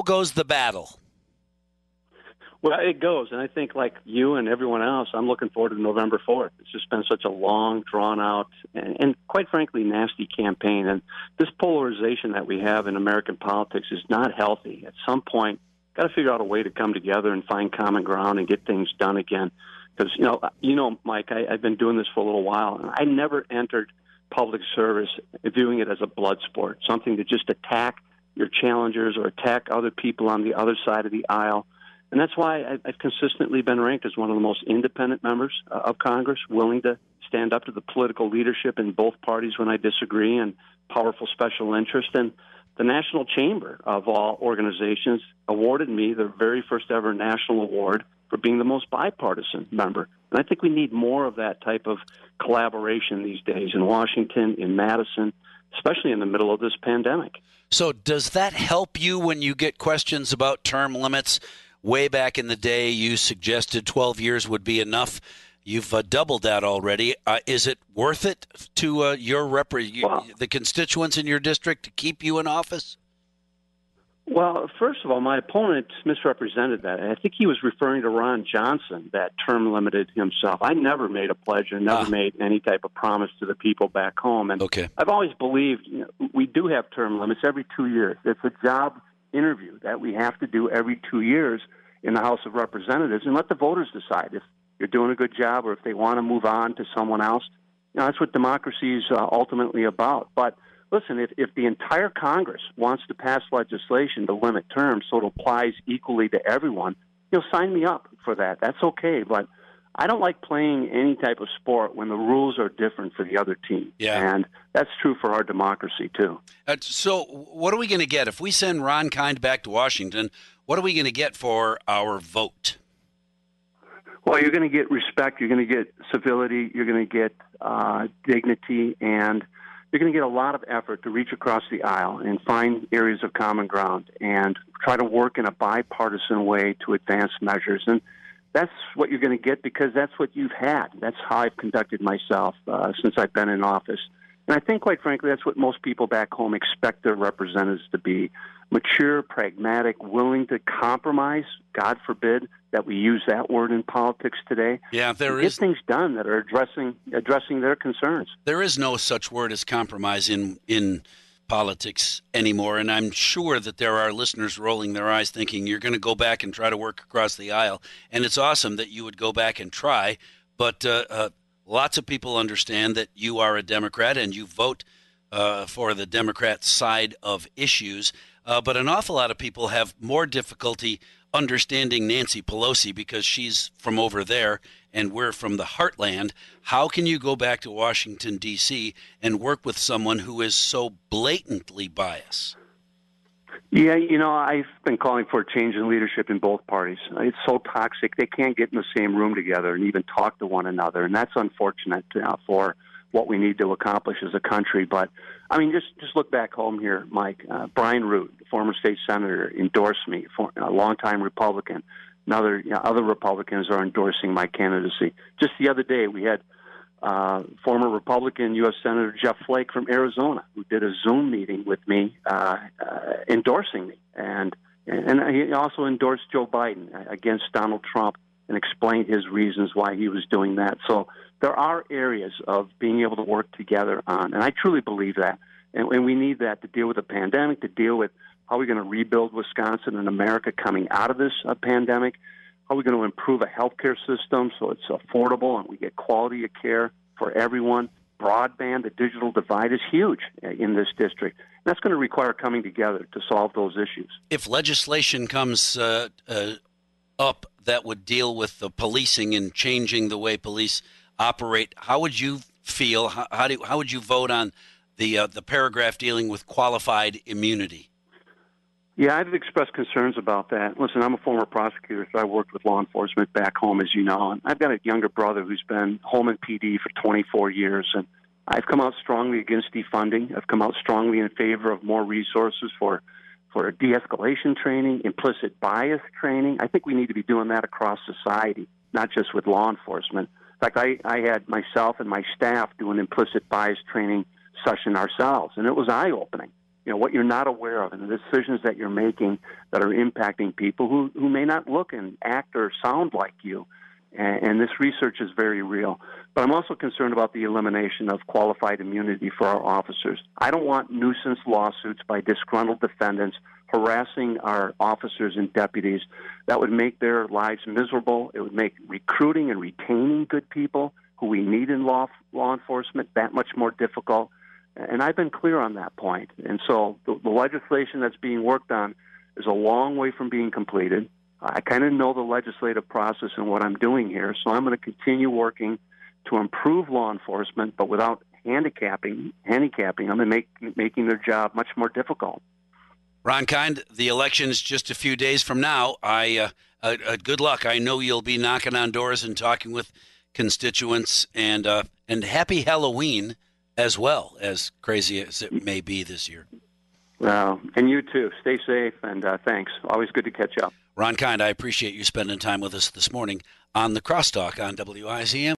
how goes the battle? Well, it goes, and I think like you and everyone else, I'm looking forward to November 4th. It's just been such a long, drawn out, and, and quite frankly, nasty campaign. And this polarization that we have in American politics is not healthy. At some point, got to figure out a way to come together and find common ground and get things done again. Because you know, you know, Mike, I, I've been doing this for a little while, and I never entered public service viewing it as a blood sport, something to just attack your challengers or attack other people on the other side of the aisle. And that's why I've consistently been ranked as one of the most independent members uh, of Congress, willing to stand up to the political leadership in both parties when I disagree and powerful special interest. And the National Chamber of all organizations awarded me the very first ever national award for being the most bipartisan member. And I think we need more of that type of collaboration these days in Washington, in Madison, especially in the middle of this pandemic. So, does that help you when you get questions about term limits? Way back in the day, you suggested 12 years would be enough. You've uh, doubled that already. Uh, is it worth it to uh, your rep- the constituents in your district to keep you in office? Well, first of all, my opponent misrepresented that. I think he was referring to Ron Johnson that term limited himself. I never made a pledge and never ah. made any type of promise to the people back home. And okay. I've always believed you know, we do have term limits every two years. It's a job interview that we have to do every two years in the House of Representatives and let the voters decide if you're doing a good job or if they want to move on to someone else. You know, that's what democracy is uh, ultimately about. But listen, if, if the entire Congress wants to pass legislation to limit terms so it applies equally to everyone, you'll sign me up for that. That's okay. But I don't like playing any type of sport when the rules are different for the other team. Yeah. And that's true for our democracy, too. Uh, so, what are we going to get? If we send Ron Kind back to Washington, what are we going to get for our vote? Well, you're going to get respect, you're going to get civility, you're going to get uh, dignity, and you're going to get a lot of effort to reach across the aisle and find areas of common ground and try to work in a bipartisan way to advance measures. And that's what you're going to get because that's what you've had. That's how I've conducted myself uh, since I've been in office. And I think, quite frankly, that's what most people back home expect their representatives to be mature, pragmatic, willing to compromise. God forbid that we use that word in politics today. Yeah, there is get things done that are addressing addressing their concerns. There is no such word as compromise in in politics anymore. And I'm sure that there are listeners rolling their eyes thinking you're going to go back and try to work across the aisle. And it's awesome that you would go back and try. But uh, uh, lots of people understand that you are a Democrat and you vote uh, for the Democrat side of issues. Uh, but an awful lot of people have more difficulty understanding Nancy Pelosi because she's from over there and we're from the heartland. How can you go back to Washington, D.C. and work with someone who is so blatantly biased? Yeah, you know, I've been calling for a change in leadership in both parties. It's so toxic; they can't get in the same room together and even talk to one another, and that's unfortunate uh, for what we need to accomplish as a country. But I mean, just just look back home here, Mike. Uh, Brian Rude, former state senator, endorsed me, for, a longtime Republican. Another you know, other Republicans are endorsing my candidacy. Just the other day, we had uh, former Republican U.S. Senator Jeff Flake from Arizona, who did a Zoom meeting with me, uh, uh, endorsing me, and and he also endorsed Joe Biden against Donald Trump and explained his reasons why he was doing that. So there are areas of being able to work together on, and I truly believe that, and, and we need that to deal with the pandemic, to deal with how we're going to rebuild Wisconsin and America coming out of this uh, pandemic how are we going to improve a healthcare system so it's affordable and we get quality of care for everyone? Broadband, the digital divide is huge in this district. That's going to require coming together to solve those issues. If legislation comes uh, uh, up that would deal with the policing and changing the way police operate, how would you feel? How, how do how would you vote on the uh, the paragraph dealing with qualified immunity? Yeah, I've expressed concerns about that. Listen, I'm a former prosecutor, so I worked with law enforcement back home, as you know. And I've got a younger brother who's been home in PD for 24 years, and I've come out strongly against defunding. I've come out strongly in favor of more resources for for de-escalation training, implicit bias training. I think we need to be doing that across society, not just with law enforcement. In fact, I, I had myself and my staff do an implicit bias training session ourselves, and it was eye-opening know what you're not aware of and the decisions that you're making that are impacting people who who may not look and act or sound like you. And, and this research is very real. But i'm also concerned about the elimination of qualified immunity for our officers. I don't want nuisance lawsuits by disgruntled defendants harassing our officers and deputies. That would make their lives miserable. It would make recruiting and retaining good people who we need in law law enforcement that much more difficult and I've been clear on that point. And so the, the legislation that's being worked on is a long way from being completed. I kind of know the legislative process and what I'm doing here, so I'm going to continue working to improve law enforcement, but without handicapping handicapping them and make, making their job much more difficult. Ron Kind, the election's just a few days from now. I uh, uh, uh, good luck. I know you'll be knocking on doors and talking with constituents, and uh, and happy Halloween as well, as crazy as it may be this year. Well, and you too. Stay safe, and uh, thanks. Always good to catch up. Ron Kind, I appreciate you spending time with us this morning on the Crosstalk on WIZM.